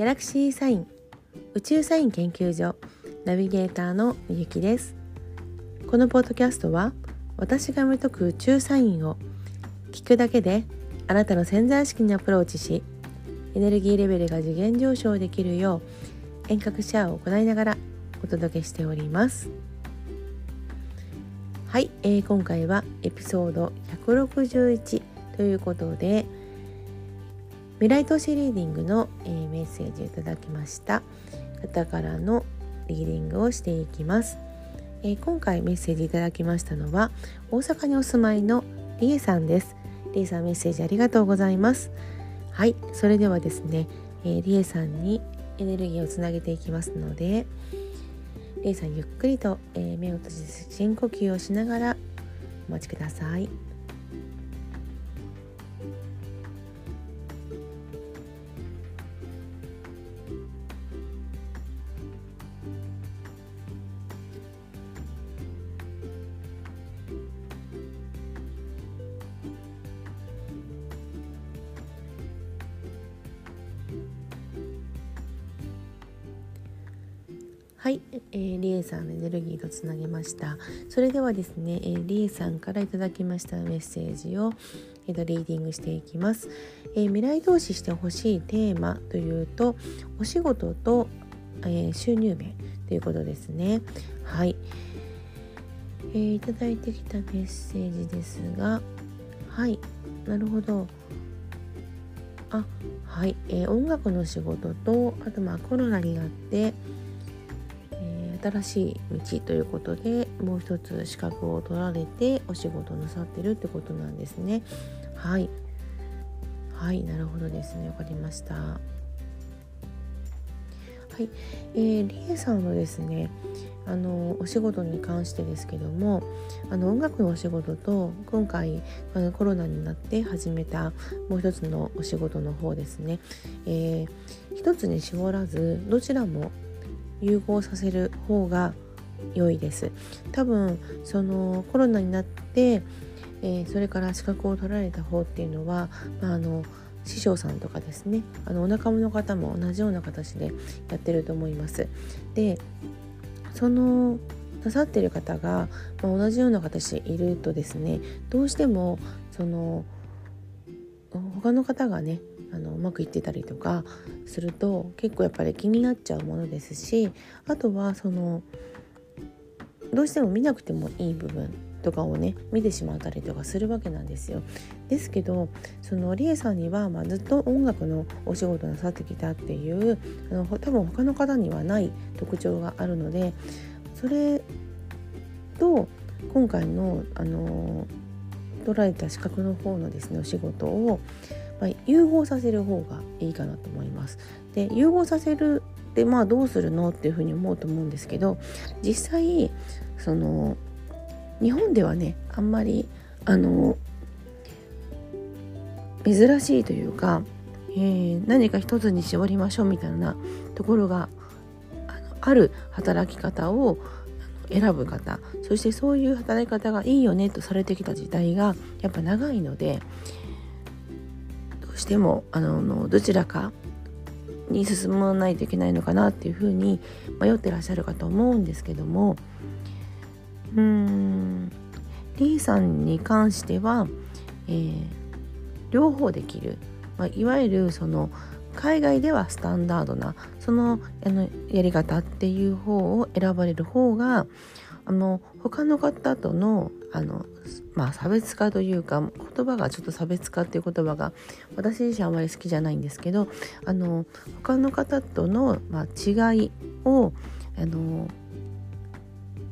ギャラクシーサイン宇宙サイン研究所ナビゲーターのみゆきです。このポッドキャストは私が見解く宇宙サインを聞くだけであなたの潜在意識にアプローチしエネルギーレベルが次元上昇できるよう遠隔シェアを行いながらお届けしております。はい、えー、今回はエピソード161ということで未来投資リーディングの、えー、メッセージをいただきました。方からのリーディングをしていきます、えー、今回メッセージいただきましたのは大阪にお住まいのりえさんです。りえさんメッセージありがとうございます。はいそれではですね、えー、りえさんにエネルギーをつなげていきますのでりえさんゆっくりと、えー、目を閉じて深呼吸をしながらお待ちください。はい、えー、リエさんのエネルギーとつなげました。それではですね、えー、リエさんからいただきましたメッセージを、えー、とリーディングしていきます、えー、未来投資してほしいテーマというとお仕事と、えー、収入面ということですね。はい、えー、いただいてきたメッセージですがはいなるほど。あはい、えー、音楽の仕事とあとまあコロナになって新しい道ということでもう一つ資格を取られてお仕事なさってるってことなんですね。はい。はいなるほどですね。わかりました。はい、えー、リエさんのですねあのお仕事に関してですけどもあの音楽のお仕事と今回あのコロナになって始めたもう一つのお仕事の方ですね、えー、一つに絞らずどちらも融合させる方が良いです。多分そのコロナになって、えー、それから資格を取られた方っていうのは、まあ、あの師匠さんとかですね。あのお仲間の方も同じような形でやってると思います。でそのなさってる方が、まあ、同じような形いるとですねどうしてもその他の方がねあのうまくいってたりとかすると結構やっぱり気になっちゃうものですしあとはそのどうしても見なくてもいい部分とかをね見てしまったりとかするわけなんですよ。ですけどそのりえさんには、まあ、ずっと音楽のお仕事なさってきたっていうあの多分他の方にはない特徴があるのでそれと今回のあの取られた資格の方のですねお仕事をまあ、融合させる方がいいかなと思います。で融合させるってまあどうするのっていうふうに思うと思うんですけど実際その日本ではねあんまりあの珍しいというか、えー、何か一つに絞りましょうみたいなところがあのある働き方を選ぶ方そしてそういう働き方がいいよねとされてきた時代がやっぱ長いのでしてもあのどちらかに進まないといけないのかなっていうふうに迷ってらっしゃるかと思うんですけども。うーん。リーさんに関しては、えー、両方できる、まあ、いわゆるその海外ではスタンダードなそのあのやり方っていう方を選ばれる方があの他の方とのあの、まあ、差別化というか言葉がちょっと差別化っていう言葉が私自身あまり好きじゃないんですけどあの他の方との、まあ、違いをあの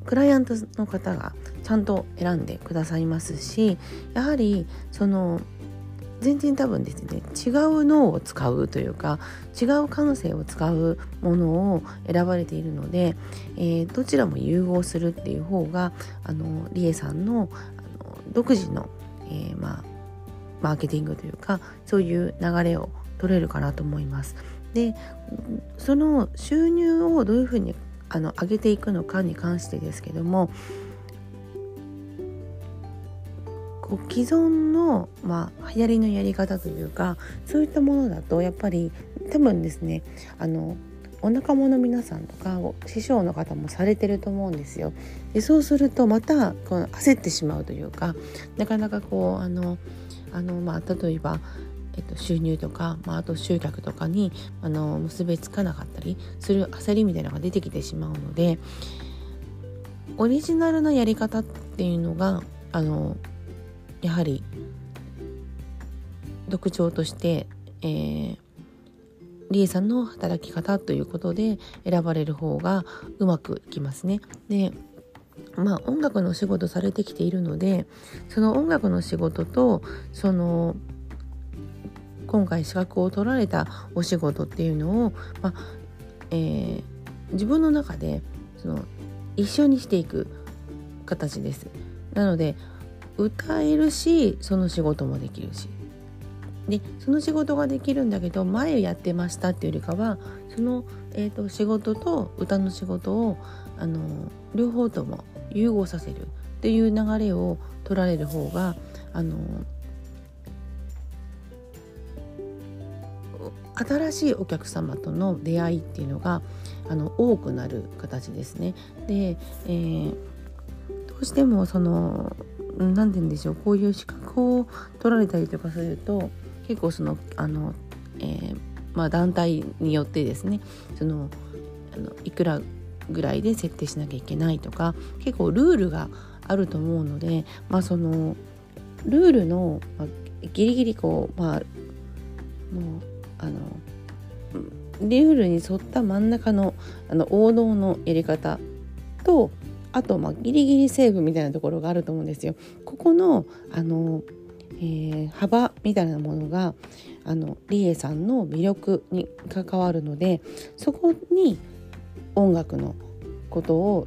クライアントの方がちゃんと選んでくださいますしやはりその全然多分ですね違う脳を使うというか違う感性を使うものを選ばれているので、えー、どちらも融合するっていう方があのリエさんのあの独自の、えー、まあ、マーケティングというかそういう流れを取れるかなと思います。でその収入をどういうふうにあの上げていくのかに関してですけどもこう既存の、まあ、流行りのやり方というかそういったものだとやっぱり多分ですねあのお仲間の皆さんとか師匠の方もされてると思うんですよ。でそうするとまたこの焦ってしまうというかなかなかこうあのあの、まあ、例えば、えっと、収入とか、まあ、あと集客とかにあの結びつかなかったりする焦りみたいなのが出てきてしまうのでオリジナルなやり方っていうのがあのやはり特徴として、えー、リエさんの働き方ということで選ばれる方がうまくいきますね。でまあ音楽の仕事されてきているのでその音楽の仕事とその今回資格を取られたお仕事っていうのを、まあえー、自分の中でその一緒にしていく形です。なので歌えるしその仕事もできるしでその仕事ができるんだけど前やってましたっていうよりかはその、えーと、仕事と歌の仕事をあの両方とも融合させるっていう流れを取られる方があの新しいお客様との出会いっていうのがあの多くなる形ですね。で、えー、どうしてもその何て言うんでしょう。こういう資格を取られたりとかすると結構そのあの、えー、まあ、団体によってですねそのあのいくらぐらいで設定しなきゃいけないとか結構ルールがあると思うので、まあ、そのルールの、まあ、ギリギリこうまあもうあのルールに沿った真ん中のあの王道のやり方とあとまあギリギリセーフみたいなところがあると思うんですよ。ここのあのえー、幅みたいなものがあのリエさんの魅力に関わるのでそこに音楽のことを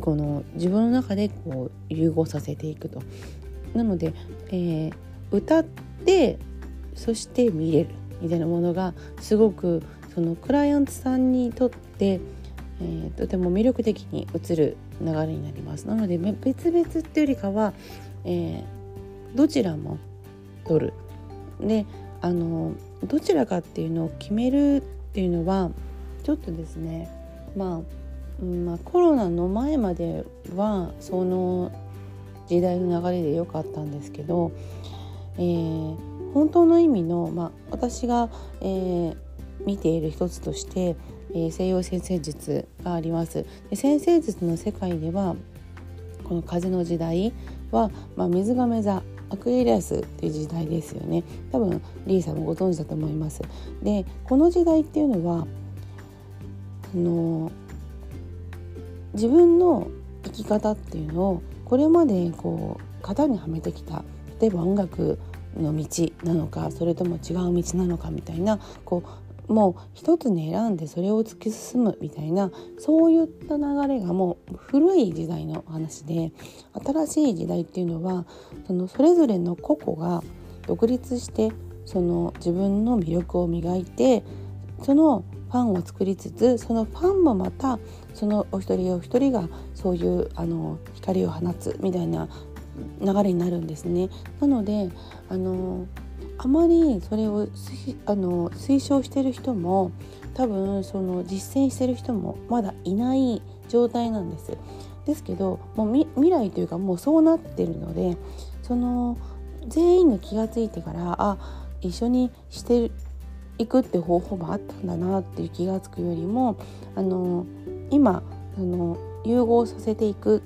この自分の中でこう融合させていくと。なので、えー、歌ってそして見れるみたいなものがすごくそのクライアントさんにとって、えー、とても魅力的に映る流れになります。なので別々っていうよりかは、えーどちらも取るであのどちらかっていうのを決めるっていうのはちょっとですねまあ、まあ、コロナの前まではその時代の流れで良かったんですけど、えー、本当の意味の、まあ、私が、えー、見ている一つとして、えー、西洋先生術があります。で先生術の世界ではこの風の時代は、まあ、水亀座アクエリアスっていう時代ですよね多分リーさんもご存知だと思いますでこの時代っていうのはあの自分の生き方っていうのをこれまでこう型にはめてきた例えば音楽の道なのかそれとも違う道なのかみたいなこうもう一つに選んでそれを突き進むみたいなそういった流れがもう古い時代の話で新しい時代っていうのはそのそれぞれの個々が独立してその自分の魅力を磨いてそのファンを作りつつそのファンもまたそのお一人お一人がそういうあの光を放つみたいな流れになるんですね。なのであのあまりそれをあの推奨してる人も多分その実践してる人もまだいない状態なんです。ですけどもう未来というかもうそうなってるのでその全員が気が付いてからあ一緒にしていくって方法もあったんだなっていう気が付くよりもあの今あの融合させていく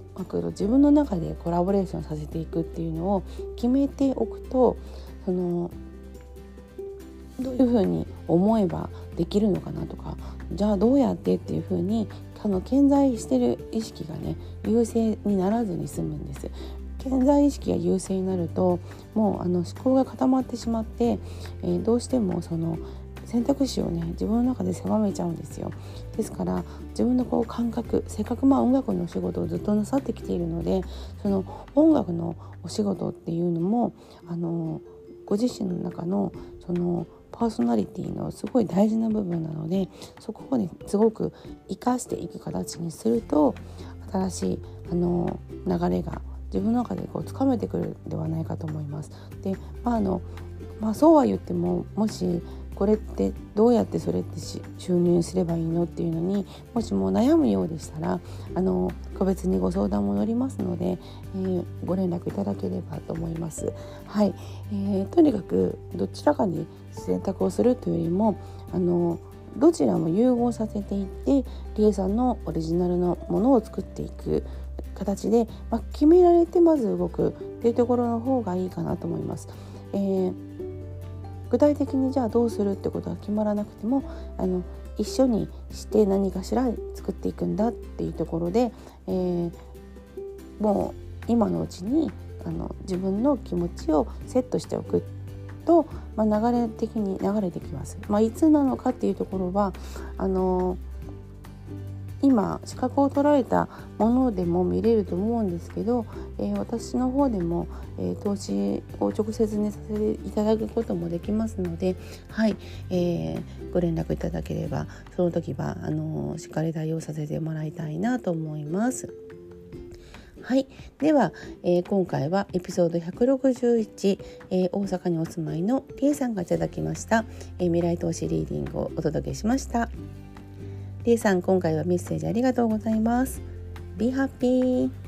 自分の中でコラボレーションさせていくっていうのを決めておくとそのどういうふうに思えばできるのかなとかじゃあどうやってっていうふうにあの健在してる意識がね優勢にならずに済むんです。健在意識が優勢になるともうあの思考が固まってしまって、えー、どうしてもその選択肢をね自分の中で狭めちゃうんですよですから自分のこう感覚せっかくまあ音楽のお仕事をずっとなさってきているのでその音楽のお仕事っていうのもあのご自身の中のそのパーソナリティのすごい大事な部分なのでそこをねすごく生かしていく形にすると新しいあの流れが自分の中でこうつかめてくるではないかと思います。で、まああのまあ、そうは言ってももしこれってどうやってそれって収入すればいいのっていうのにもしも悩むようでしたらあの個別にご相談も乗りますので、えー、ご連絡いただければと思います。はい、えー、とにかくどちらかに選択をするというよりもあのどちらも融合させていってリエさんのオリジナルのものを作っていく形で、まあ、決められてまず動くっていうところの方がいいかなと思います。えー、具体的にじゃあどうするってことは決まらなくてもあの一緒にして何かしら作っていくんだっていうところで、えー、もう今のうちにあの自分の気持ちをセットしておくっと、まあ、流れ的に流れてきます。まあ、いつなのかっていうところはあの今資格を取られたものでも見れると思うんですけど、えー、私の方でも、えー、投資を直接ねさせていただくこともできますので、はいえー、ご連絡いただければその時はあのしっかり対応させてもらいたいなと思います。はい。では、えー、今回はエピソード161、えー、大阪にお住まいのりえさんがいただきました、えー、未来投資リーディングをお届けしました。りえさん今回はメッセージありがとうございます。Be happy!